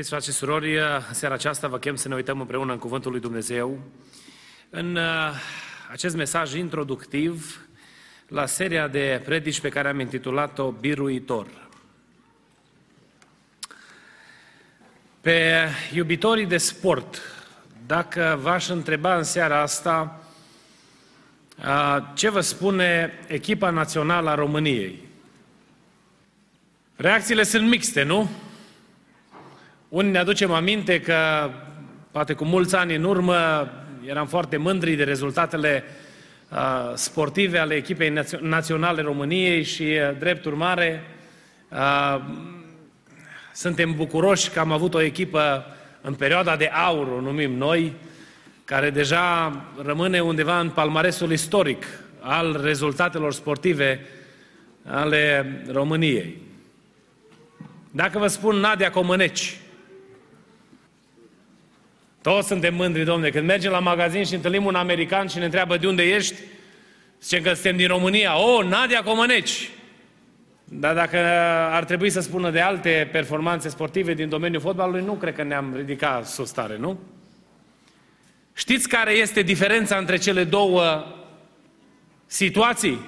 Iubiți frate și surori, în seara aceasta vă chem să ne uităm împreună în Cuvântul lui Dumnezeu în uh, acest mesaj introductiv la seria de predici pe care am intitulat-o Biruitor. Pe iubitorii de sport, dacă v-aș întreba în seara asta uh, ce vă spune echipa națională a României, reacțiile sunt mixte, nu? Unii ne aducem aminte că, poate cu mulți ani în urmă, eram foarte mândri de rezultatele uh, sportive ale echipei naționale României și, uh, drept urmare, uh, suntem bucuroși că am avut o echipă în perioada de aur, o numim noi, care deja rămâne undeva în palmaresul istoric al rezultatelor sportive ale României. Dacă vă spun Nadia Comăneci, toți suntem mândri, domne. Când mergem la magazin și întâlnim un american și ne întreabă de unde ești, zicem că suntem din România. O, oh, Nadia Comăneci! Dar dacă ar trebui să spună de alte performanțe sportive din domeniul fotbalului, nu cred că ne-am ridicat sus tare, nu? Știți care este diferența între cele două situații?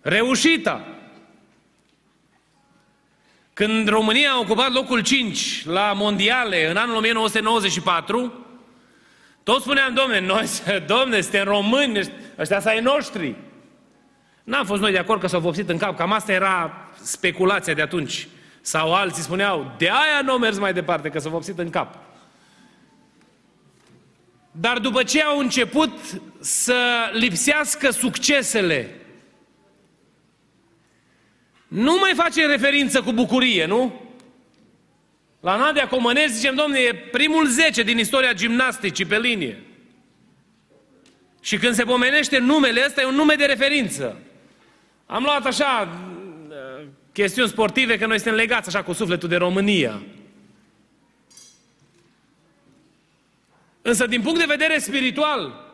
Reușita. Când România a ocupat locul 5 la mondiale în anul 1994, toți spuneam, domne, noi, domne, suntem români, ăștia să ai noștri. N-am fost noi de acord că s-au vopsit în cap, cam asta era speculația de atunci. Sau alții spuneau, de aia nu au mers mai departe, că s-au vopsit în cap. Dar după ce au început să lipsească succesele nu mai face referință cu bucurie, nu? La Nadia Comănesc zicem, domne, e primul 10 din istoria gimnasticii pe linie. Și când se pomenește numele ăsta, e un nume de referință. Am luat așa chestiuni sportive, că noi suntem legați așa cu sufletul de România. Însă, din punct de vedere spiritual,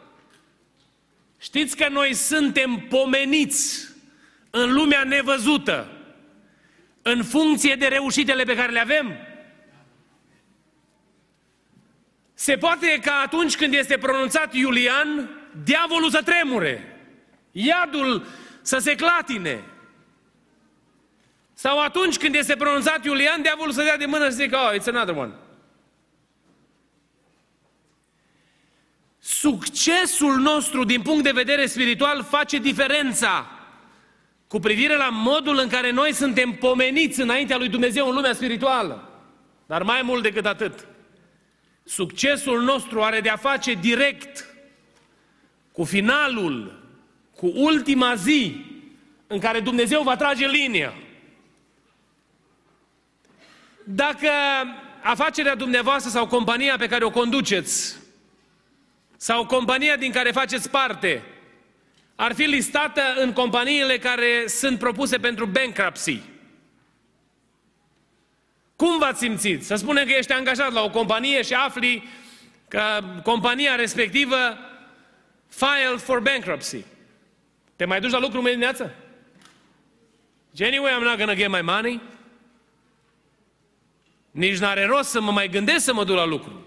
știți că noi suntem pomeniți în lumea nevăzută, în funcție de reușitele pe care le avem? Se poate ca atunci când este pronunțat Iulian, diavolul să tremure, iadul să se clatine. Sau atunci când este pronunțat Iulian, diavolul să dea de mână și să zică, oh, it's another one. Succesul nostru din punct de vedere spiritual face diferența cu privire la modul în care noi suntem pomeniți înaintea lui Dumnezeu în lumea spirituală. Dar mai mult decât atât, succesul nostru are de-a face direct cu finalul, cu ultima zi în care Dumnezeu va trage linia. Dacă afacerea dumneavoastră sau compania pe care o conduceți sau compania din care faceți parte ar fi listată în companiile care sunt propuse pentru bankruptcy. Cum v-ați simțit? Să spunem că ești angajat la o companie și afli că compania respectivă filed for bankruptcy. Te mai duci la lucru mâine dimineață? Anyway, I'm not gonna get my money. Nici n-are rost să mă mai gândesc să mă duc la lucru.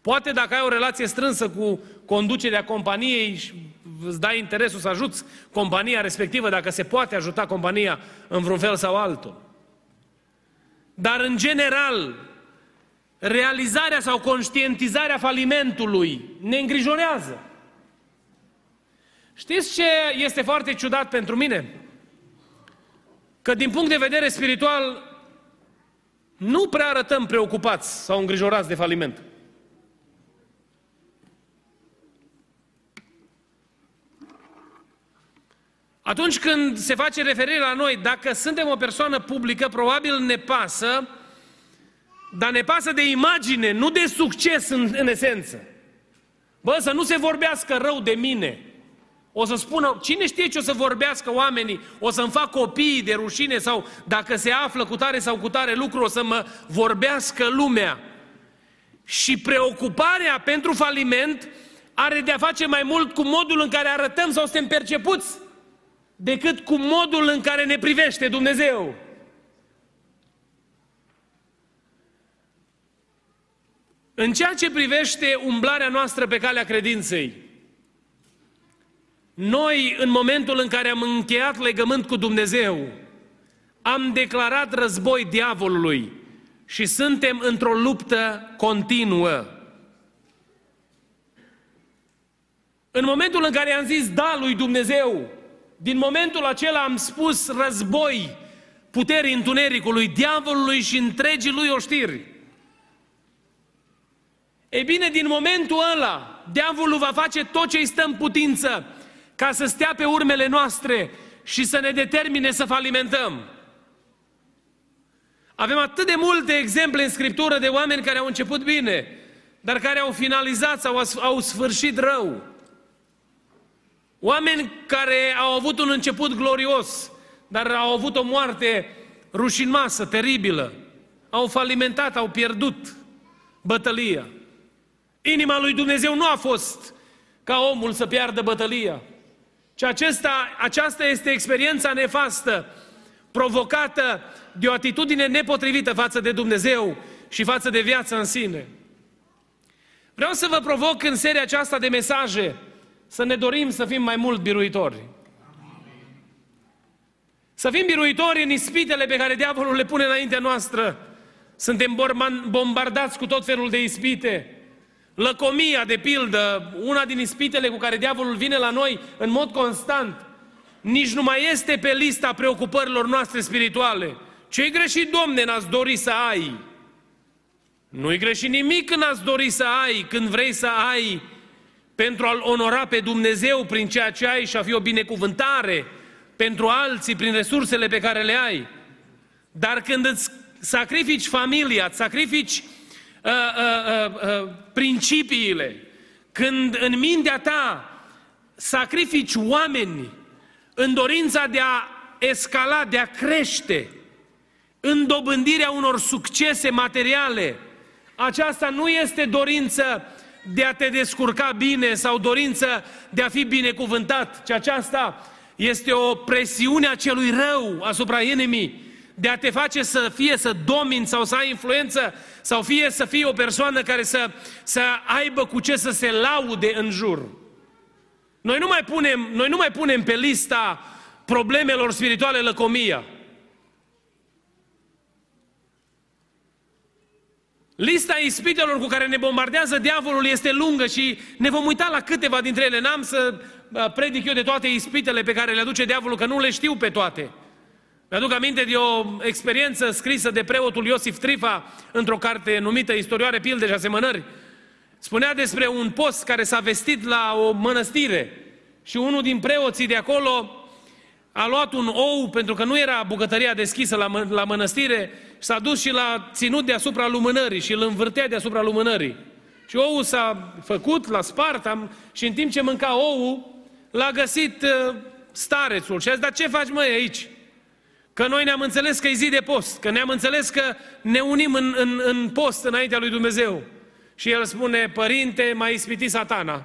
Poate dacă ai o relație strânsă cu conducerea companiei și îți dai interesul să ajuți compania respectivă, dacă se poate ajuta compania în vreun fel sau altul. Dar în general, realizarea sau conștientizarea falimentului ne îngrijorează. Știți ce este foarte ciudat pentru mine? Că din punct de vedere spiritual nu prea arătăm preocupați sau îngrijorați de faliment. Atunci când se face referire la noi, dacă suntem o persoană publică, probabil ne pasă Dar ne pasă de imagine, nu de succes în, în esență. Bă, să nu se vorbească rău de mine. O să spună, cine știe ce o să vorbească oamenii? O să-mi fac copiii de rușine sau dacă se află cu tare sau cu tare lucru, o să mă vorbească lumea. Și preocuparea pentru faliment are de-a face mai mult cu modul în care arătăm sau suntem percepuți decât cu modul în care ne privește Dumnezeu. În ceea ce privește umblarea noastră pe calea credinței, noi, în momentul în care am încheiat legământ cu Dumnezeu, am declarat război diavolului și suntem într-o luptă continuă. În momentul în care am zis da lui Dumnezeu, din momentul acela am spus război puterii întunericului, diavolului și întregii lui oștiri. E bine, din momentul ăla, diavolul va face tot ce îi stă în putință ca să stea pe urmele noastre și să ne determine să falimentăm. Avem atât de multe exemple în Scriptură de oameni care au început bine, dar care au finalizat sau au sfârșit rău. Oameni care au avut un început glorios, dar au avut o moarte rușinoasă, teribilă. Au falimentat, au pierdut bătălia. Inima lui Dumnezeu nu a fost ca omul să piardă bătălia, ci acesta, aceasta este experiența nefastă, provocată de o atitudine nepotrivită față de Dumnezeu și față de viața în sine. Vreau să vă provoc în seria aceasta de mesaje să ne dorim să fim mai mult biruitori. Să fim biruitori în ispitele pe care diavolul le pune înaintea noastră. Suntem bombardați cu tot felul de ispite. Lăcomia, de pildă, una din ispitele cu care diavolul vine la noi în mod constant, nici nu mai este pe lista preocupărilor noastre spirituale. Ce-i greșit, Domne, n-ați dori să ai? Nu-i greșit nimic când ați dori să ai, când vrei să ai pentru a-L onora pe Dumnezeu prin ceea ce ai și a fi o binecuvântare pentru alții prin resursele pe care le ai. Dar când îți sacrifici familia, îți sacrifici uh, uh, uh, uh, principiile, când în mintea ta sacrifici oameni în dorința de a escala, de a crește, în dobândirea unor succese materiale, aceasta nu este dorință de a te descurca bine sau dorință de a fi binecuvântat, ci aceasta este o presiune a celui rău asupra inimii de a te face să fie să domini sau să ai influență sau fie să fii o persoană care să, să aibă cu ce să se laude în jur. Noi nu mai punem, noi nu mai punem pe lista problemelor spirituale lăcomia. Lista ispitelor cu care ne bombardează diavolul este lungă și ne vom uita la câteva dintre ele. N-am să predic eu de toate ispitele pe care le aduce diavolul, că nu le știu pe toate. Mi-aduc aminte de o experiență scrisă de preotul Iosif Trifa într-o carte numită Istorioare pilde și asemănări. Spunea despre un post care s-a vestit la o mănăstire și unul din preoții de acolo a luat un ou, pentru că nu era bucătăria deschisă la, mă, la mănăstire, s-a dus și l-a ținut deasupra lumânării și îl învârtea deasupra lumânării. Și oul s-a făcut, l-a spart am, și în timp ce mânca oul, l-a găsit uh, starețul și a zis, dar ce faci măi aici? Că noi ne-am înțeles că e zi de post, că ne-am înțeles că ne unim în, în, în post înaintea lui Dumnezeu. Și el spune, părinte, m-a ispitit satana.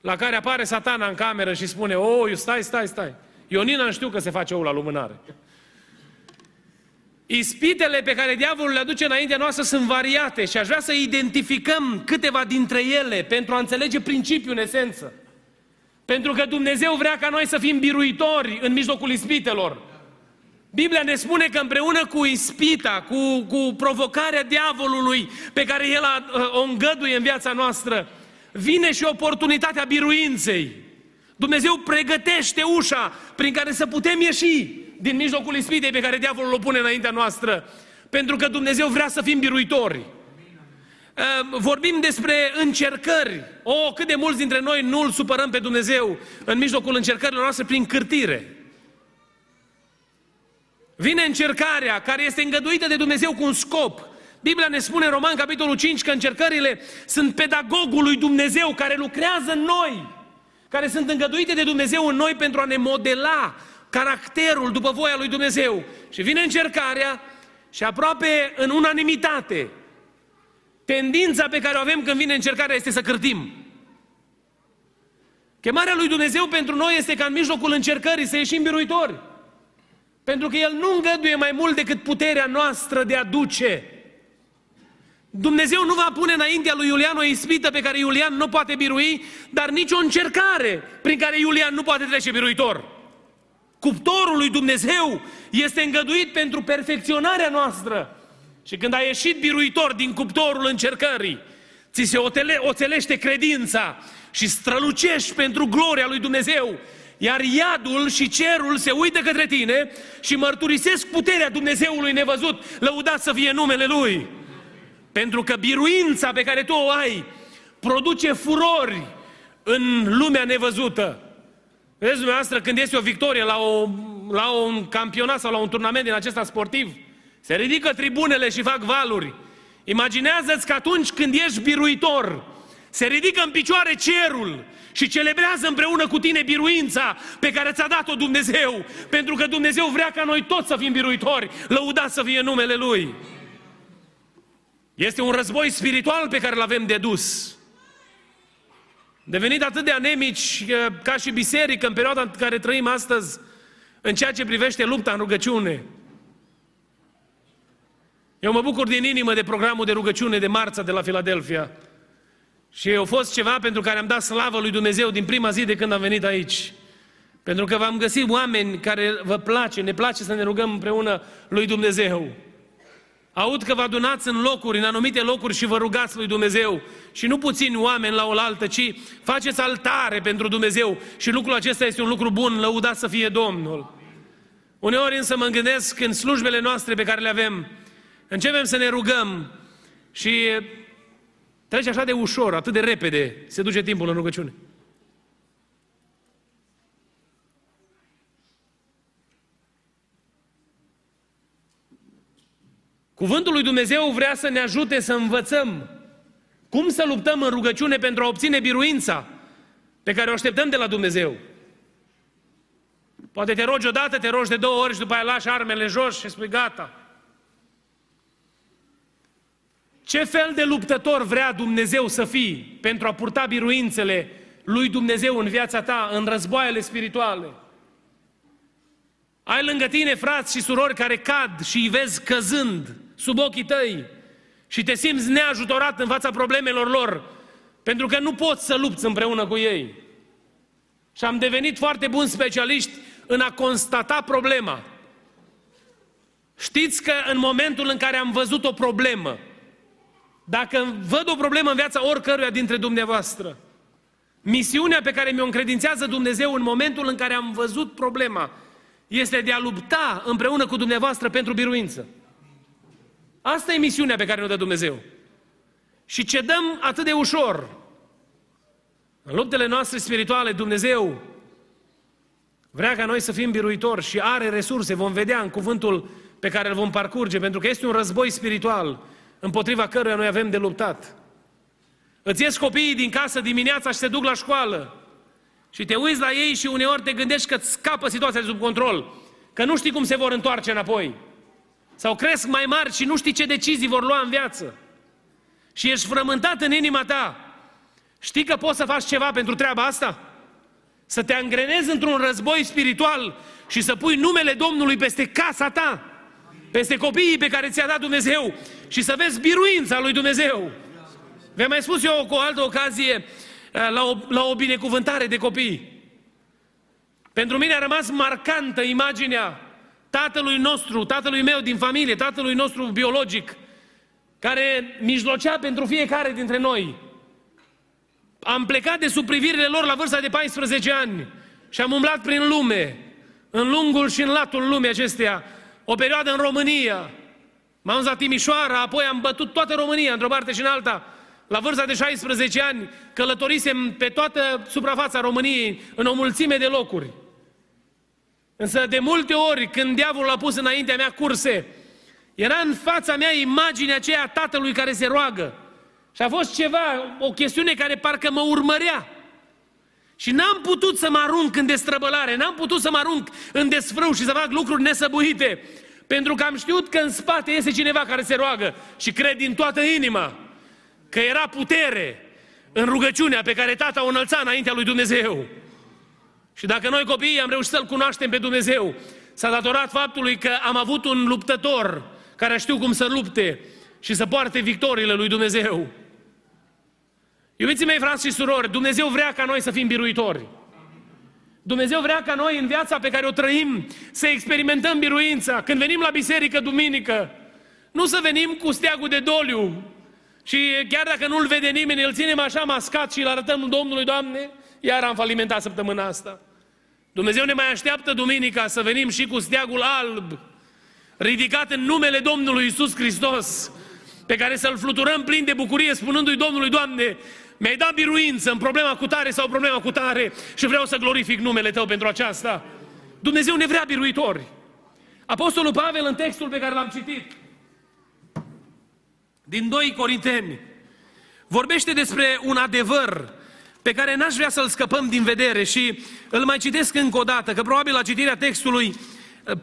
La care apare satana în cameră și spune, o, oh, stai, stai, stai. Ionina știu că se face ou la lumânare. Ispitele pe care diavolul le aduce înaintea noastră sunt variate și aș vrea să identificăm câteva dintre ele pentru a înțelege principiul în esență. Pentru că Dumnezeu vrea ca noi să fim biruitori în mijlocul ispitelor. Biblia ne spune că împreună cu ispita, cu, cu provocarea diavolului pe care el a, o îngăduie în viața noastră, vine și oportunitatea biruinței. Dumnezeu pregătește ușa prin care să putem ieși din mijlocul ispitei pe care diavolul o pune înaintea noastră. Pentru că Dumnezeu vrea să fim biruitori. Ehm, vorbim despre încercări. O, oh, cât de mulți dintre noi nu îl supărăm pe Dumnezeu în mijlocul încercărilor noastre prin cârtire. Vine încercarea care este îngăduită de Dumnezeu cu un scop. Biblia ne spune în Roman, capitolul 5, că încercările sunt pedagogul lui Dumnezeu care lucrează în noi, care sunt îngăduite de Dumnezeu în noi pentru a ne modela caracterul după voia lui Dumnezeu. Și vine încercarea și aproape în unanimitate, tendința pe care o avem când vine încercarea este să cârtim. Chemarea lui Dumnezeu pentru noi este ca în mijlocul încercării să ieșim biruitori. Pentru că El nu îngăduie mai mult decât puterea noastră de a duce. Dumnezeu nu va pune înaintea lui Iulian o ispită pe care Iulian nu poate birui, dar nici o încercare prin care Iulian nu poate trece biruitor. Cuptorul lui Dumnezeu este îngăduit pentru perfecționarea noastră. Și când a ieșit biruitor din cuptorul încercării, ți se oțelește credința și strălucești pentru gloria lui Dumnezeu. Iar iadul și cerul se uită către tine și mărturisesc puterea Dumnezeului nevăzut, lăudat să fie numele Lui. Pentru că biruința pe care tu o ai produce furori în lumea nevăzută. Vedeți dumneavoastră, când este o victorie la, o, la un campionat sau la un turnament din acesta sportiv, se ridică tribunele și fac valuri. Imaginează-ți că atunci când ești biruitor, se ridică în picioare cerul și celebrează împreună cu tine biruința pe care ți-a dat-o Dumnezeu, pentru că Dumnezeu vrea ca noi toți să fim biruitori, lăudați să fie numele Lui. Este un război spiritual pe care îl avem de dus. Devenit atât de anemici ca și biserică în perioada în care trăim astăzi, în ceea ce privește lupta în rugăciune. Eu mă bucur din inimă de programul de rugăciune de marța de la Filadelfia. Și a fost ceva pentru care am dat slavă lui Dumnezeu din prima zi de când am venit aici. Pentru că v-am găsit oameni care vă place, ne place să ne rugăm împreună lui Dumnezeu. Aud că vă adunați în locuri, în anumite locuri și vă rugați lui Dumnezeu. Și nu puțini oameni la oaltă, ci faceți altare pentru Dumnezeu. Și lucrul acesta este un lucru bun, lăudat să fie Domnul. Uneori însă mă gândesc în slujbele noastre pe care le avem, începem să ne rugăm și trece așa de ușor, atât de repede, se duce timpul în rugăciune. Cuvântul lui Dumnezeu vrea să ne ajute să învățăm cum să luptăm în rugăciune pentru a obține biruința pe care o așteptăm de la Dumnezeu. Poate te rogi odată, te rogi de două ori și după aia lași armele jos și spui gata. Ce fel de luptător vrea Dumnezeu să fii pentru a purta biruințele lui Dumnezeu în viața ta, în războaiele spirituale? Ai lângă tine frați și surori care cad și îi vezi căzând sub ochii tăi și te simți neajutorat în fața problemelor lor, pentru că nu poți să lupți împreună cu ei. Și am devenit foarte buni specialiști în a constata problema. Știți că în momentul în care am văzut o problemă, dacă văd o problemă în viața oricăruia dintre dumneavoastră, misiunea pe care mi-o încredințează Dumnezeu în momentul în care am văzut problema este de a lupta împreună cu dumneavoastră pentru biruință. Asta e misiunea pe care ne-o dă Dumnezeu. Și ce dăm atât de ușor. În luptele noastre spirituale, Dumnezeu vrea ca noi să fim biruitori și are resurse, vom vedea în cuvântul pe care îl vom parcurge, pentru că este un război spiritual împotriva căruia noi avem de luptat. Îți ies copiii din casă dimineața și se duc la școală și te uiți la ei și uneori te gândești că îți scapă situația de sub control, că nu știi cum se vor întoarce înapoi. Sau cresc mai mari și nu știi ce decizii vor lua în viață. Și ești frământat în inima ta. Știi că poți să faci ceva pentru treaba asta? Să te angrenezi într-un război spiritual și să pui numele Domnului peste casa ta, peste copiii pe care ți-a dat Dumnezeu și să vezi biruința lui Dumnezeu. Vi-am mai spus eu cu o altă ocazie eh, la o, la o binecuvântare de copii. Pentru mine a rămas marcantă imaginea tatălui nostru, tatălui meu din familie, tatălui nostru biologic, care mijlocea pentru fiecare dintre noi. Am plecat de sub privirile lor la vârsta de 14 ani și am umblat prin lume, în lungul și în latul lumii acesteia, o perioadă în România. M-am dus la Timișoara, apoi am bătut toată România, într-o parte și în alta. La vârsta de 16 ani călătorisem pe toată suprafața României, în o mulțime de locuri. Însă de multe ori când diavolul a pus înaintea mea curse, Era în fața mea imaginea aceea a tatălui care se roagă. Și a fost ceva, o chestiune care parcă mă urmărea. Și n-am putut să mă arunc în destrăbălare, n-am putut să mă arunc în desfrâu și să fac lucruri nesăbuite. Pentru că am știut că în spate este cineva care se roagă și cred din toată inima că era putere în rugăciunea pe care tata o înălța înaintea lui Dumnezeu. Și dacă noi copiii am reușit să-L cunoaștem pe Dumnezeu, s-a datorat faptului că am avut un luptător care știu cum să lupte și să poarte victoriile lui Dumnezeu. Iubiții mei, frați și surori, Dumnezeu vrea ca noi să fim biruitori. Dumnezeu vrea ca noi în viața pe care o trăim să experimentăm biruința. Când venim la biserică duminică, nu să venim cu steagul de doliu și chiar dacă nu-l vede nimeni, îl ținem așa mascat și îl arătăm Domnului, Doamne, iar am falimentat săptămâna asta. Dumnezeu ne mai așteaptă duminica să venim și cu steagul alb, ridicat în numele Domnului Isus Hristos, pe care să-l fluturăm plin de bucurie, spunându-i Domnului, Doamne, mi-ai dat biruință în problema cu tare sau problema cu tare și vreau să glorific numele Tău pentru aceasta. Dumnezeu ne vrea biruitori. Apostolul Pavel în textul pe care l-am citit, din 2 Corinteni, vorbește despre un adevăr pe care n-aș vrea să-l scăpăm din vedere și îl mai citesc încă o dată, că probabil la citirea textului,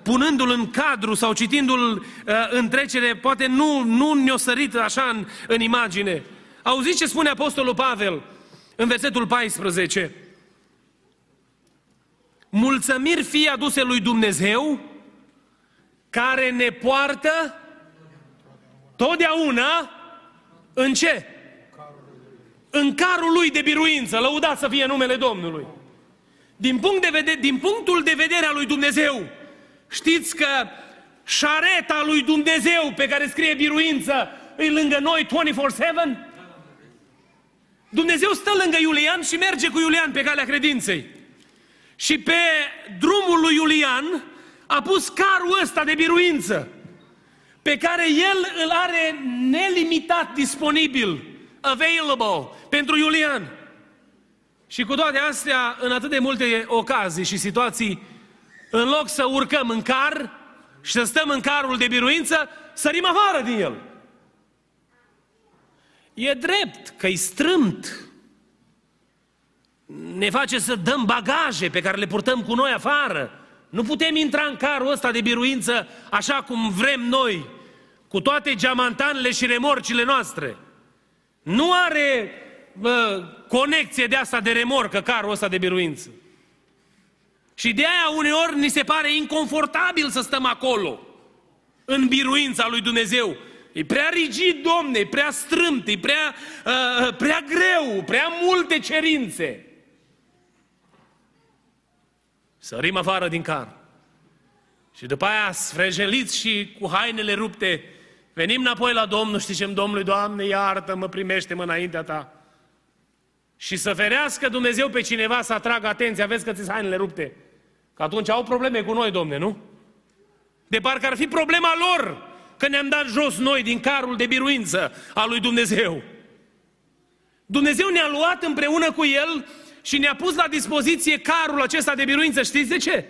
punându-l în cadru sau citindu-l uh, în trecere, poate nu, nu ne-o sărit așa în, în imagine. Auziți ce spune Apostolul Pavel în versetul 14? Mulțumiri fie aduse lui Dumnezeu, care ne poartă totdeauna în ce? În carul lui de biruință, lăudat să fie numele Domnului. Din, punct de vedere, din punctul de vedere al lui Dumnezeu, știți că șareta lui Dumnezeu pe care scrie biruință e lângă noi 24-7? Dumnezeu stă lângă Iulian și merge cu Iulian pe calea credinței. Și pe drumul lui Iulian a pus carul ăsta de biruință, pe care el îl are nelimitat disponibil, available, pentru Iulian. Și cu toate astea, în atât de multe ocazii și situații, în loc să urcăm în car și să stăm în carul de biruință, sărim afară din el. E drept că e strâmt. Ne face să dăm bagaje pe care le purtăm cu noi afară. Nu putem intra în carul ăsta de biruință așa cum vrem noi, cu toate geamantanele și remorcile noastre. Nu are bă, conexie de asta de remorcă carul ăsta de biruință. Și de aia uneori ni se pare inconfortabil să stăm acolo, în biruința lui Dumnezeu, E prea rigid, domne, e prea strâmt, e prea, uh, prea greu, prea multe cerințe. Sărim afară din car. Și după aia, sfrejeliți și cu hainele rupte, venim înapoi la Domnul și zicem, Domnului, Doamne, iartă-mă, primește-mă înaintea Ta. Și să ferească Dumnezeu pe cineva să atragă atenția, vezi că ți hainele rupte. Că atunci au probleme cu noi, Domne, nu? De parcă ar fi problema lor că ne-am dat jos noi din carul de biruință al lui Dumnezeu. Dumnezeu ne-a luat împreună cu El și ne-a pus la dispoziție carul acesta de biruință. Știți de ce?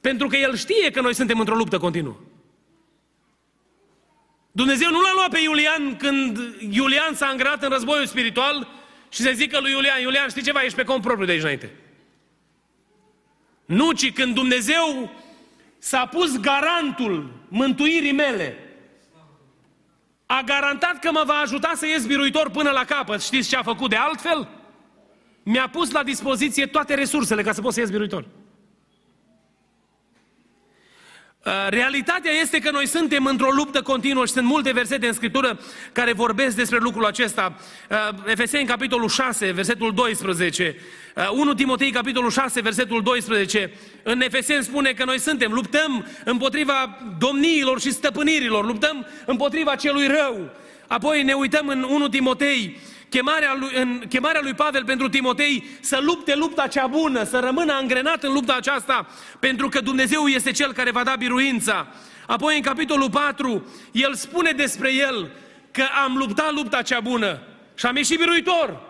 Pentru că El știe că noi suntem într-o luptă continuă. Dumnezeu nu l-a luat pe Iulian când Iulian s-a îngrat în războiul spiritual și se zică lui Iulian, Iulian, știi ceva, ești pe cont propriu de aici înainte. Nu, ci când Dumnezeu s-a pus garantul mântuirii mele, a garantat că mă va ajuta să ies biruitor până la capăt. Știți ce a făcut de altfel? Mi-a pus la dispoziție toate resursele ca să pot să ies biruitor. Uh, realitatea este că noi suntem într-o luptă continuă și sunt multe versete în Scriptură care vorbesc despre lucrul acesta. Uh, Efeseni, capitolul 6, versetul 12. 1 uh, Timotei, capitolul 6, versetul 12. În Efeseni spune că noi suntem, luptăm împotriva domniilor și stăpânirilor, luptăm împotriva celui rău. Apoi ne uităm în 1 Timotei, chemarea lui, în chemarea lui Pavel pentru Timotei să lupte lupta cea bună, să rămână angrenat în lupta aceasta, pentru că Dumnezeu este Cel care va da biruința. Apoi în capitolul 4, el spune despre el că am luptat lupta cea bună și am ieșit biruitor.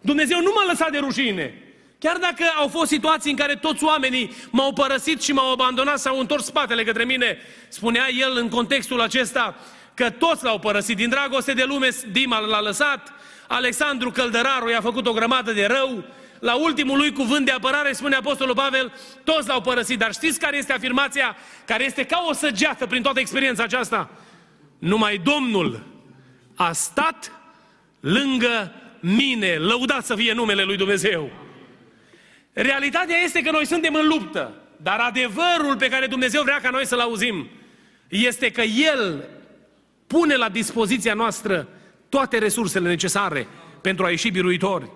Dumnezeu nu m-a lăsat de rușine. Chiar dacă au fost situații în care toți oamenii m-au părăsit și m-au abandonat, s-au întors spatele către mine, spunea el în contextul acesta că toți l-au părăsit. Din dragoste de lume, Dima l-a lăsat, Alexandru Căldăraru i-a făcut o grămadă de rău, la ultimul lui cuvânt de apărare, spune Apostolul Pavel, toți l-au părăsit. Dar știți care este afirmația care este ca o săgeată prin toată experiența aceasta? Numai Domnul a stat lângă mine. Lăudat să fie numele lui Dumnezeu. Realitatea este că noi suntem în luptă, dar adevărul pe care Dumnezeu vrea ca noi să-l auzim este că El pune la dispoziția noastră toate resursele necesare pentru a ieși biruitori.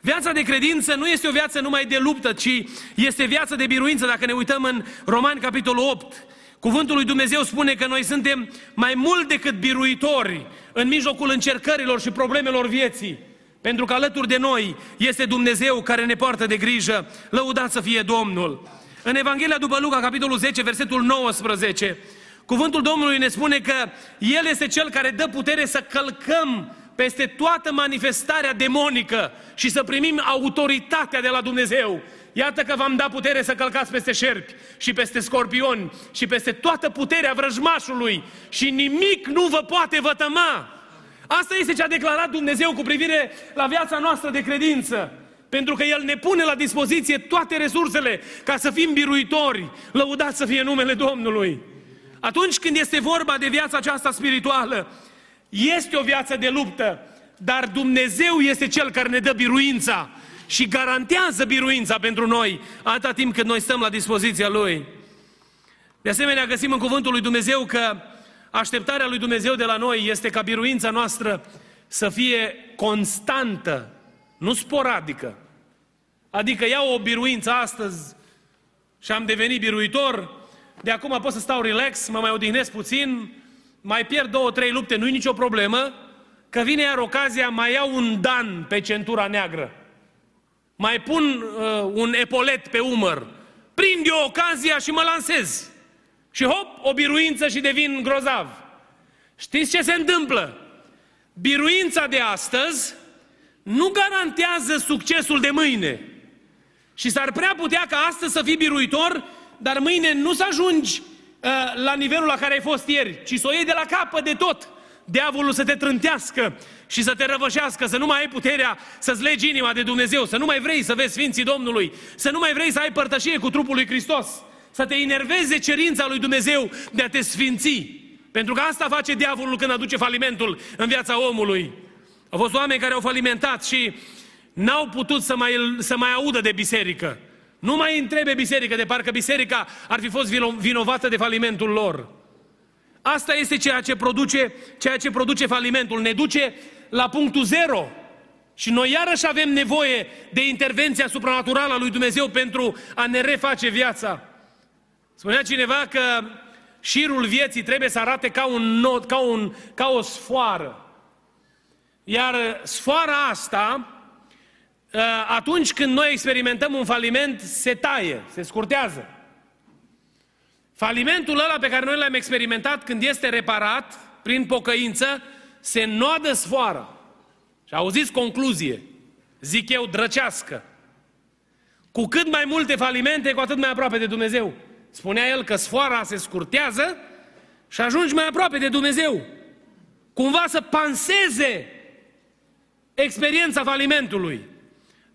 Viața de credință nu este o viață numai de luptă, ci este viața de biruință. Dacă ne uităm în Romani, capitolul 8, Cuvântul lui Dumnezeu spune că noi suntem mai mult decât biruitori în mijlocul încercărilor și problemelor vieții. Pentru că alături de noi este Dumnezeu care ne poartă de grijă. Lăudat să fie Domnul! În Evanghelia după Luca, capitolul 10, versetul 19, cuvântul Domnului ne spune că El este Cel care dă putere să călcăm peste toată manifestarea demonică și să primim autoritatea de la Dumnezeu. Iată că v-am dat putere să călcați peste șerpi și peste scorpioni și peste toată puterea vrăjmașului și nimic nu vă poate vătăma. Asta este ce a declarat Dumnezeu cu privire la viața noastră de credință. Pentru că El ne pune la dispoziție toate resursele ca să fim biruitori. Lăudați să fie numele Domnului. Atunci când este vorba de viața aceasta spirituală, este o viață de luptă, dar Dumnezeu este Cel care ne dă biruința și garantează biruința pentru noi, atâta timp cât noi stăm la dispoziția Lui. De asemenea, găsim în Cuvântul lui Dumnezeu că așteptarea lui Dumnezeu de la noi este ca biruința noastră să fie constantă, nu sporadică. Adică iau o biruință astăzi și am devenit biruitor, de acum pot să stau relax, mă mai odihnesc puțin, mai pierd două, trei lupte, nu-i nicio problemă, că vine iar ocazia, mai iau un dan pe centura neagră. Mai pun uh, un epolet pe umăr. Prind eu ocazia și mă lansez. Și hop, o biruință și devin grozav. Știți ce se întâmplă? Biruința de astăzi nu garantează succesul de mâine. Și s-ar prea putea ca astăzi să fii biruitor, dar mâine nu să ajungi uh, la nivelul la care ai fost ieri, ci să o iei de la capăt de tot. Diavolul să te trântească și să te răvășească, să nu mai ai puterea să-ți legi inima de Dumnezeu, să nu mai vrei să vezi Sfinții Domnului, să nu mai vrei să ai părtășie cu trupul lui Hristos, să te enerveze cerința lui Dumnezeu de a te sfinți. Pentru că asta face diavolul când aduce falimentul în viața omului. Au fost oameni care au falimentat și n-au putut să mai, să mai audă de biserică. Nu mai întrebe biserică, de parcă biserica ar fi fost vinovată de falimentul lor. Asta este ceea ce produce, ceea ce produce falimentul. Ne duce la punctul zero. Și noi iarăși avem nevoie de intervenția supranaturală a lui Dumnezeu pentru a ne reface viața. Spunea cineva că șirul vieții trebuie să arate ca, un nod, ca, un, ca o sfoară. Iar sfoara asta, ă, atunci când noi experimentăm un faliment, se taie, se scurtează. Falimentul ăla pe care noi l-am experimentat când este reparat prin pocăință, se noadă sfoara. Și auziți concluzie, zic eu, drăcească. Cu cât mai multe falimente, cu atât mai aproape de Dumnezeu. Spunea el că sfoara se scurtează și ajungi mai aproape de Dumnezeu. Cumva să panseze experiența falimentului.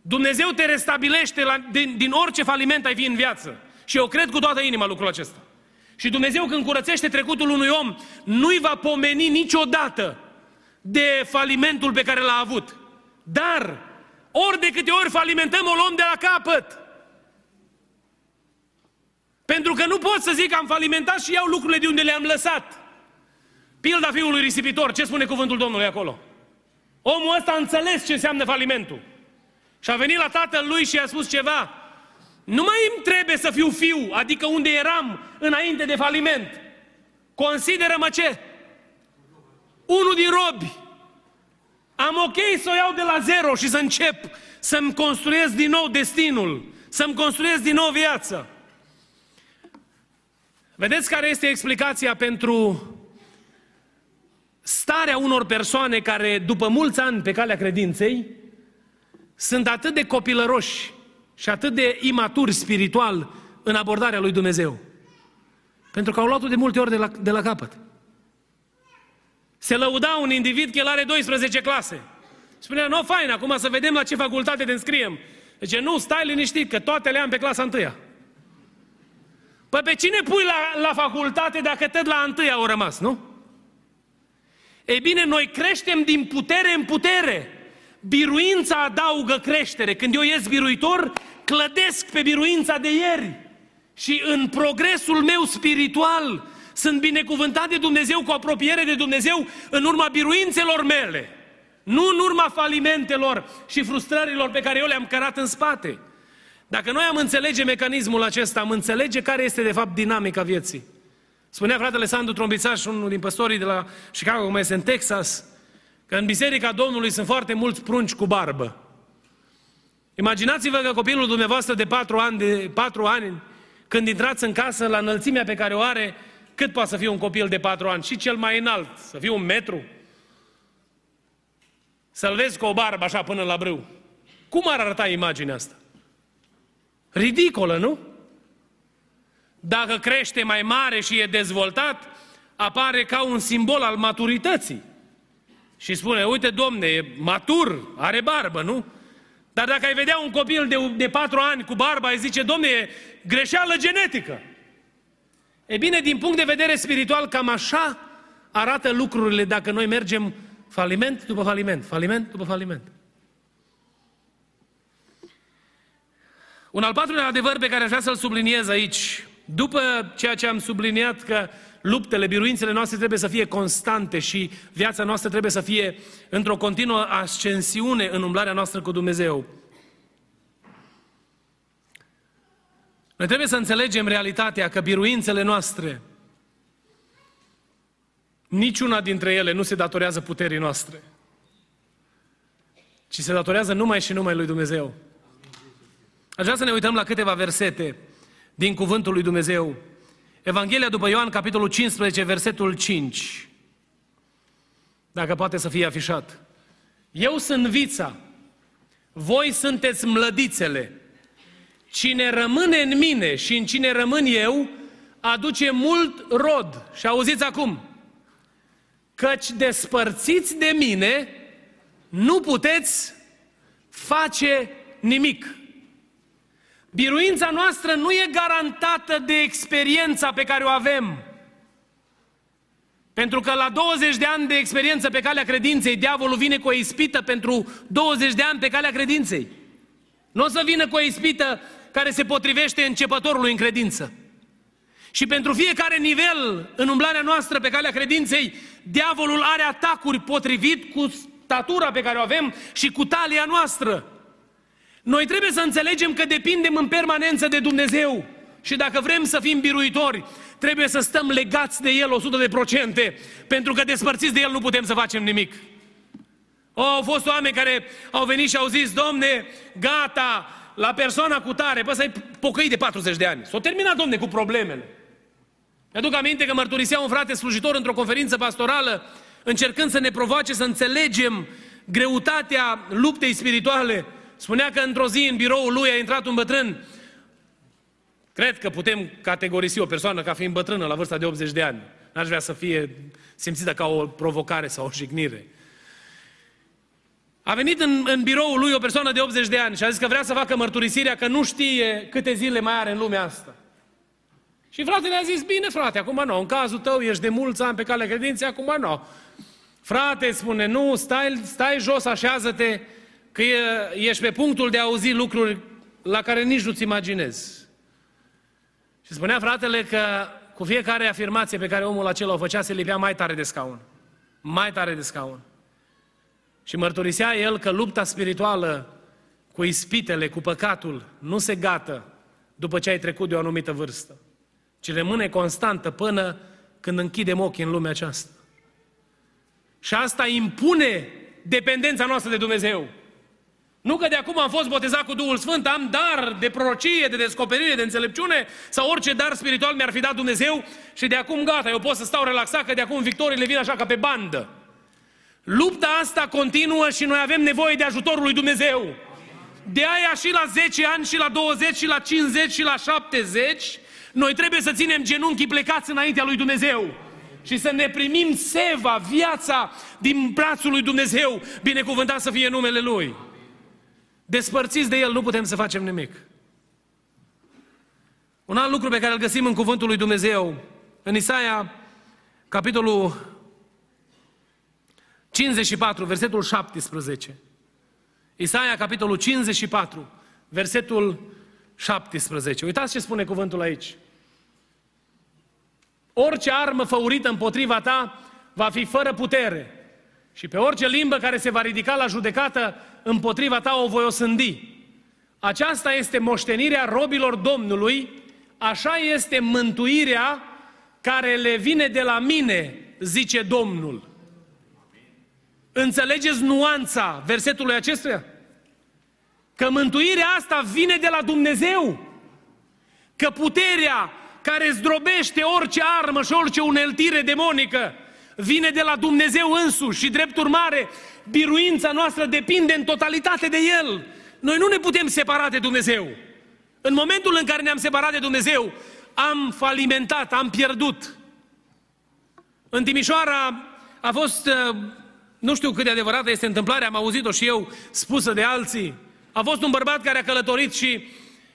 Dumnezeu te restabilește la, din, din orice faliment ai fi în viață. Și eu cred cu toată inima lucrul acesta. Și Dumnezeu când curățește trecutul unui om, nu-i va pomeni niciodată de falimentul pe care l-a avut. Dar, ori de câte ori falimentăm, o luăm de la capăt. Pentru că nu pot să zic că am falimentat și iau lucrurile de unde le-am lăsat. Pilda fiului risipitor, ce spune cuvântul Domnului acolo? Omul ăsta a înțeles ce înseamnă falimentul. Și a venit la tatăl lui și i-a spus ceva. Nu mai îmi trebuie să fiu fiu, adică unde eram înainte de faliment. Consideră-mă ce? Unul din robi. Am ok să o iau de la zero și să încep să-mi construiesc din nou destinul, să-mi construiesc din nou viața. Vedeți care este explicația pentru starea unor persoane care, după mulți ani pe calea credinței, sunt atât de copilăroși și atât de imaturi spiritual în abordarea lui Dumnezeu. Pentru că au luat-o de multe ori de la, de la capăt. Se lăuda un individ că el are 12 clase. Spunea, nu, fain, acum să vedem la ce facultate te înscriem. Deci nu, stai liniștit, că toate le am pe clasa întâia. Păi pe cine pui la, la facultate dacă tot la întâia au rămas, nu? Ei bine, noi creștem din putere în putere. Biruința adaugă creștere. Când eu ies biruitor, clădesc pe biruința de ieri. Și în progresul meu spiritual sunt binecuvântat de Dumnezeu cu apropiere de Dumnezeu în urma biruințelor mele. Nu în urma falimentelor și frustrărilor pe care eu le-am cărat în spate. Dacă noi am înțelege mecanismul acesta, am înțelege care este de fapt dinamica vieții. Spunea fratele Sandu Trombițaș, unul din păstorii de la Chicago, cum este în Texas, că în Biserica Domnului sunt foarte mulți prunci cu barbă. Imaginați-vă că copilul dumneavoastră de patru ani, de patru ani, când intrați în casă, la înălțimea pe care o are, cât poate să fie un copil de patru ani? Și cel mai înalt, să fie un metru? Să-l vezi cu o barbă așa până la brâu. Cum ar arăta imaginea asta? Ridicolă, nu? Dacă crește mai mare și e dezvoltat, apare ca un simbol al maturității. Și spune, uite domne, e matur, are barbă, nu? Dar dacă ai vedea un copil de, de patru ani cu barba, ai zice, domne, e greșeală genetică. E bine, din punct de vedere spiritual, cam așa arată lucrurile dacă noi mergem faliment după faliment, faliment după faliment. Un al patrulea adevăr pe care aș vrea să-l subliniez aici, după ceea ce am subliniat că luptele, biruințele noastre trebuie să fie constante și viața noastră trebuie să fie într-o continuă ascensiune în umblarea noastră cu Dumnezeu. Noi trebuie să înțelegem realitatea că biruințele noastre, niciuna dintre ele nu se datorează puterii noastre, ci se datorează numai și numai lui Dumnezeu. Aș vrea să ne uităm la câteva versete din Cuvântul lui Dumnezeu. Evanghelia după Ioan, capitolul 15, versetul 5. Dacă poate să fie afișat. Eu sunt vița, voi sunteți mlădițele. Cine rămâne în mine și în cine rămân eu, aduce mult rod. Și auziți acum, căci despărțiți de mine, nu puteți face nimic. Biruința noastră nu e garantată de experiența pe care o avem. Pentru că la 20 de ani de experiență pe calea credinței, diavolul vine cu o ispită pentru 20 de ani pe calea credinței. Nu o să vină cu o ispită care se potrivește începătorului în credință. Și pentru fiecare nivel în umblarea noastră pe calea credinței, diavolul are atacuri potrivit cu statura pe care o avem și cu talia noastră. Noi trebuie să înțelegem că depindem în permanență de Dumnezeu. Și dacă vrem să fim biruitori, trebuie să stăm legați de El 100%, pentru că despărțiți de El nu putem să facem nimic. O, au fost oameni care au venit și au zis, domne, gata, la persoana cu tare, păi să-i pocăi de 40 de ani. S-au terminat, domne, cu problemele. Mi-aduc aminte că mărturisea un frate slujitor într-o conferință pastorală, încercând să ne provoace să înțelegem greutatea luptei spirituale. Spunea că într-o zi în biroul lui a intrat un bătrân. Cred că putem categorisi o persoană ca fiind bătrână la vârsta de 80 de ani. N-aș vrea să fie simțită ca o provocare sau o jignire. A venit în, în biroul lui o persoană de 80 de ani și a zis că vrea să facă mărturisirea că nu știe câte zile mai are în lumea asta. Și fratele a zis, bine frate, acum nu, în cazul tău ești de mulți ani pe calea credinței, acum nu. Frate, spune, nu, stai, stai jos, așează-te, că e, ești pe punctul de a auzi lucruri la care nici nu-ți imaginezi. Și spunea fratele că cu fiecare afirmație pe care omul acela o făcea, se lipea mai tare de scaun. Mai tare de scaun. Și mărturisea el că lupta spirituală cu ispitele, cu păcatul, nu se gată după ce ai trecut de o anumită vârstă, ci rămâne constantă până când închidem ochii în lumea aceasta. Și asta impune dependența noastră de Dumnezeu. Nu că de acum am fost botezat cu Duhul Sfânt, am dar de prorocie, de descoperire, de înțelepciune sau orice dar spiritual mi-ar fi dat Dumnezeu și de acum gata, eu pot să stau relaxat că de acum victoriile vin așa ca pe bandă. Lupta asta continuă și noi avem nevoie de ajutorul lui Dumnezeu. De aia și la 10 ani, și la 20, și la 50, și la 70, noi trebuie să ținem genunchii plecați înaintea lui Dumnezeu și să ne primim seva, viața din brațul lui Dumnezeu, binecuvântat să fie numele Lui. Despărțiți de El nu putem să facem nimic. Un alt lucru pe care îl găsim în cuvântul lui Dumnezeu, în Isaia, capitolul 54, versetul 17. Isaia, capitolul 54, versetul 17. Uitați ce spune cuvântul aici. Orice armă făurită împotriva ta va fi fără putere. Și pe orice limbă care se va ridica la judecată împotriva ta o voi osândi. Aceasta este moștenirea robilor Domnului, așa este mântuirea care le vine de la mine, zice Domnul. Înțelegeți nuanța versetului acestuia? Că mântuirea asta vine de la Dumnezeu. Că puterea care zdrobește orice armă și orice uneltire demonică vine de la Dumnezeu însuși și drept urmare biruința noastră depinde în totalitate de El. Noi nu ne putem separa de Dumnezeu. În momentul în care ne-am separat de Dumnezeu, am falimentat, am pierdut. În Timișoara a fost, uh, nu știu cât de adevărată este întâmplarea, am auzit-o și eu spusă de alții. A fost un bărbat care a călătorit și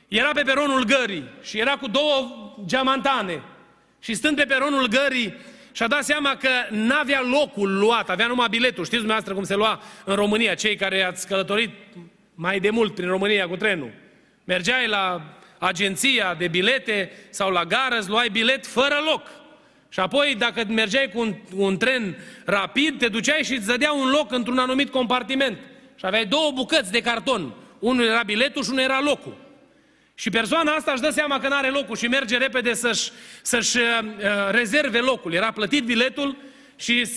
era pe peronul gării și era cu două geamantane. Și stând pe peronul gării, și-a dat seama că n-avea locul luat, avea numai biletul. Știți dumneavoastră cum se lua în România, cei care ați călătorit mai de mult prin România cu trenul. Mergeai la agenția de bilete sau la gară, îți luai bilet fără loc. Și apoi, dacă mergeai cu un, un tren rapid, te duceai și îți dădea un loc într-un anumit compartiment. Și aveai două bucăți de carton. Unul era biletul și unul era locul. Și persoana asta își dă seama că nu are locul și merge repede să-și, să-și uh, rezerve locul. Era plătit biletul și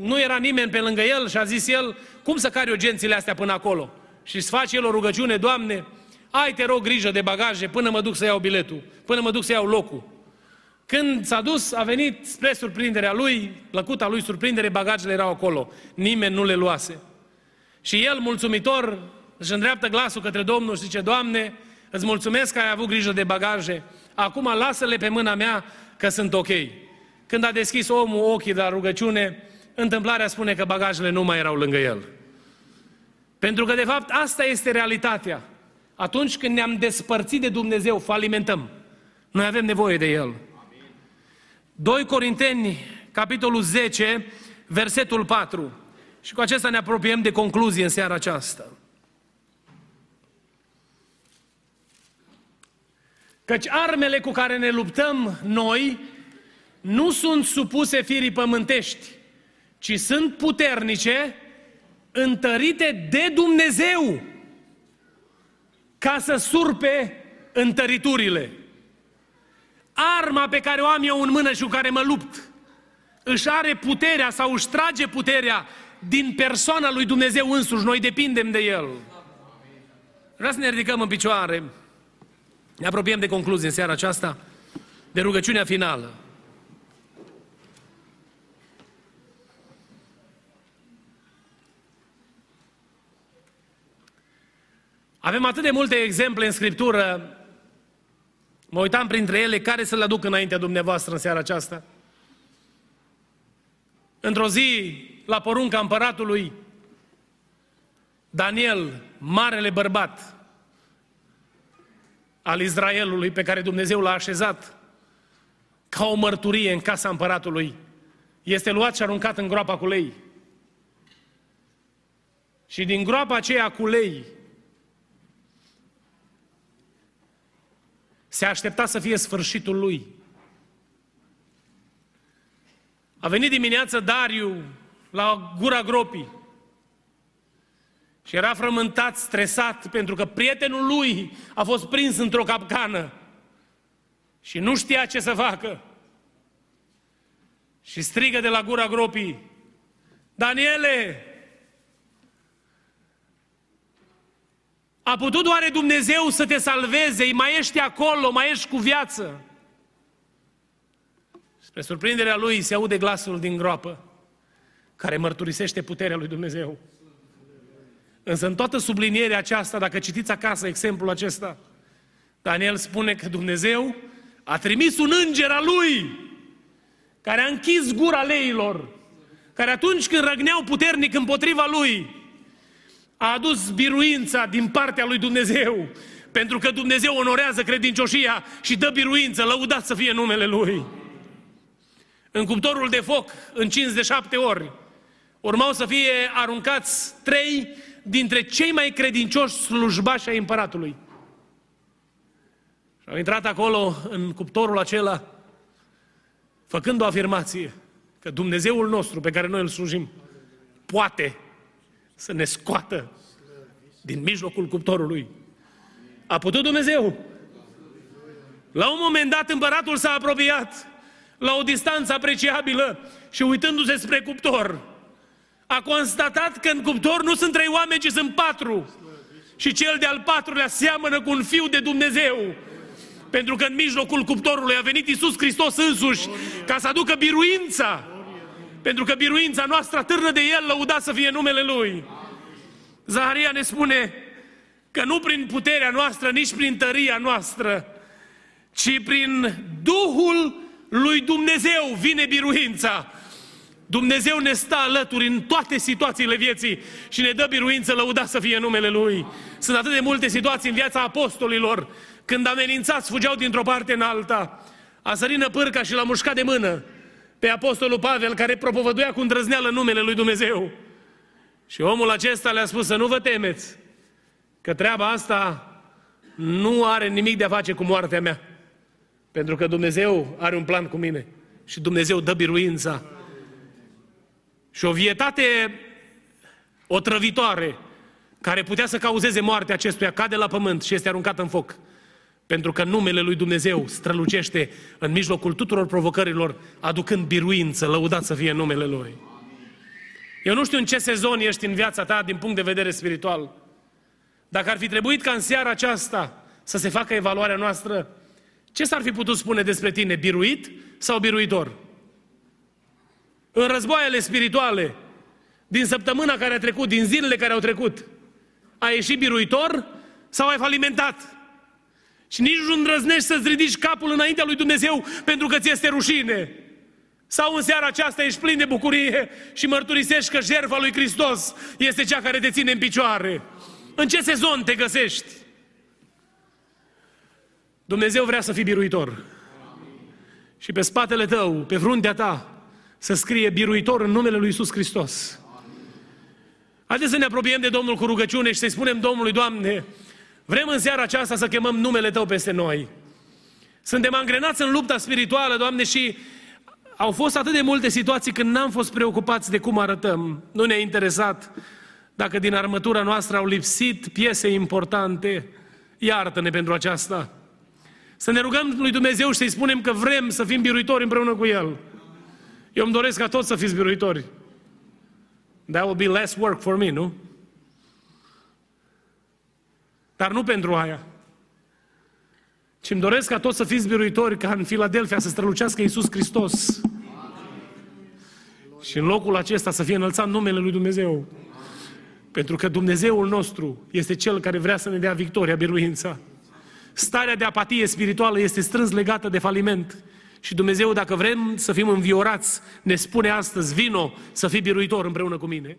nu era nimeni pe lângă el și a zis el, cum să cari urgențile astea până acolo? Și îți face el o rugăciune, Doamne, ai te rog grijă de bagaje până mă duc să iau biletul, până mă duc să iau locul. Când s-a dus, a venit spre surprinderea lui, plăcuta lui surprindere, bagajele erau acolo. Nimeni nu le luase. Și el, mulțumitor, își îndreaptă glasul către Domnul și zice, Doamne, îți mulțumesc că ai avut grijă de bagaje, acum lasă-le pe mâna mea că sunt ok. Când a deschis omul ochii de la rugăciune, întâmplarea spune că bagajele nu mai erau lângă el. Pentru că, de fapt, asta este realitatea. Atunci când ne-am despărțit de Dumnezeu, falimentăm. Noi avem nevoie de El. 2 Corinteni, capitolul 10, versetul 4. Și cu acesta ne apropiem de concluzie în seara aceasta. Căci armele cu care ne luptăm noi nu sunt supuse firii pământești, ci sunt puternice, întărite de Dumnezeu, ca să surpe întăriturile. Arma pe care o am eu în mână și cu care mă lupt, își are puterea sau își trage puterea din persoana lui Dumnezeu însuși. Noi depindem de El. Vreau să ne ridicăm în picioare. Ne apropiem de concluzie în seara aceasta, de rugăciunea finală. Avem atât de multe exemple în Scriptură, mă uitam printre ele, care să le aduc înaintea dumneavoastră în seara aceasta. Într-o zi, la porunca împăratului, Daniel, marele bărbat, al Israelului pe care Dumnezeu l-a așezat ca o mărturie în casa împăratului, este luat și aruncat în groapa cu lei. Și din groapa aceea cu lei se aștepta să fie sfârșitul lui. A venit dimineața Dariu la gura gropii și era frământat, stresat, pentru că prietenul lui a fost prins într-o capcană și nu știa ce să facă. Și strigă de la gura gropii, Daniele, a putut doar Dumnezeu să te salveze, mai ești acolo, mai ești cu viață. Spre surprinderea lui se aude glasul din groapă, care mărturisește puterea lui Dumnezeu. Însă în toată sublinierea aceasta, dacă citiți acasă exemplul acesta, Daniel spune că Dumnezeu a trimis un înger al lui care a închis gura leilor, care atunci când răgneau puternic împotriva lui, a adus biruința din partea lui Dumnezeu, pentru că Dumnezeu onorează credincioșia și dă biruință, lăudat să fie numele Lui. În cuptorul de foc, încins de șapte ori, urmau să fie aruncați trei dintre cei mai credincioși slujbași ai împăratului. Și au intrat acolo, în cuptorul acela, făcând o afirmație că Dumnezeul nostru pe care noi îl slujim poate să ne scoată din mijlocul cuptorului. A putut Dumnezeu. La un moment dat împăratul s-a apropiat la o distanță apreciabilă și uitându-se spre cuptor, a constatat că în cuptor nu sunt trei oameni, ci sunt patru. Și cel de-al patrulea seamănă cu un fiu de Dumnezeu. Pentru că în mijlocul cuptorului a venit Isus Hristos însuși ca să aducă biruința. Pentru că biruința noastră atârnă de El, lăudat să fie numele Lui. Zaharia ne spune că nu prin puterea noastră, nici prin tăria noastră, ci prin Duhul lui Dumnezeu vine biruința. Dumnezeu ne stă alături în toate situațiile vieții și ne dă biruință, lăudat să fie numele Lui. Sunt atât de multe situații în viața apostolilor, când amenințați fugeau dintr-o parte în alta. A sărit năpârca și l-a mușcat de mână pe apostolul Pavel, care propovăduia cu îndrăzneală numele Lui Dumnezeu. Și omul acesta le-a spus să nu vă temeți, că treaba asta nu are nimic de a face cu moartea mea. Pentru că Dumnezeu are un plan cu mine. Și Dumnezeu dă biruința. Și o vietate otrăvitoare care putea să cauzeze moartea acestuia cade la pământ și este aruncat în foc. Pentru că numele lui Dumnezeu strălucește în mijlocul tuturor provocărilor, aducând biruință, lăudat să fie numele Lui. Eu nu știu în ce sezon ești în viața ta din punct de vedere spiritual. Dacă ar fi trebuit ca în seara aceasta să se facă evaluarea noastră, ce s-ar fi putut spune despre tine? Biruit sau biruitor? În războaiele spirituale, din săptămâna care a trecut, din zilele care au trecut, ai ieșit biruitor sau ai falimentat? Și nici nu îndrăznești să-ți ridici capul înaintea lui Dumnezeu pentru că ți este rușine. Sau în seara aceasta ești plin de bucurie și mărturisești că jertfa lui Hristos este cea care te ține în picioare. În ce sezon te găsești? Dumnezeu vrea să fii biruitor. Și pe spatele tău, pe fruntea ta, să scrie biruitor în numele lui Isus Hristos. Haideți să ne apropiem de Domnul cu rugăciune și să-i spunem Domnului, Doamne, vrem în seara aceasta să chemăm numele Tău peste noi. Suntem angrenați în lupta spirituală, Doamne, și au fost atât de multe situații când n-am fost preocupați de cum arătăm. Nu ne-a interesat dacă din armătura noastră au lipsit piese importante. Iartă-ne pentru aceasta. Să ne rugăm lui Dumnezeu și să-i spunem că vrem să fim biruitori împreună cu El. Eu îmi doresc ca toți să fiți biruitori. That will be less work for me, nu? Dar nu pentru aia. Ci îmi doresc ca toți să fiți biruitori, ca în Filadelfia să strălucească Iisus Hristos. Și în locul acesta să fie înălțat numele Lui Dumnezeu. Pentru că Dumnezeul nostru este Cel care vrea să ne dea victoria, biruința. Starea de apatie spirituală este strâns legată de faliment. Și Dumnezeu, dacă vrem să fim înviorați, ne spune astăzi, vino să fii biruitor împreună cu mine.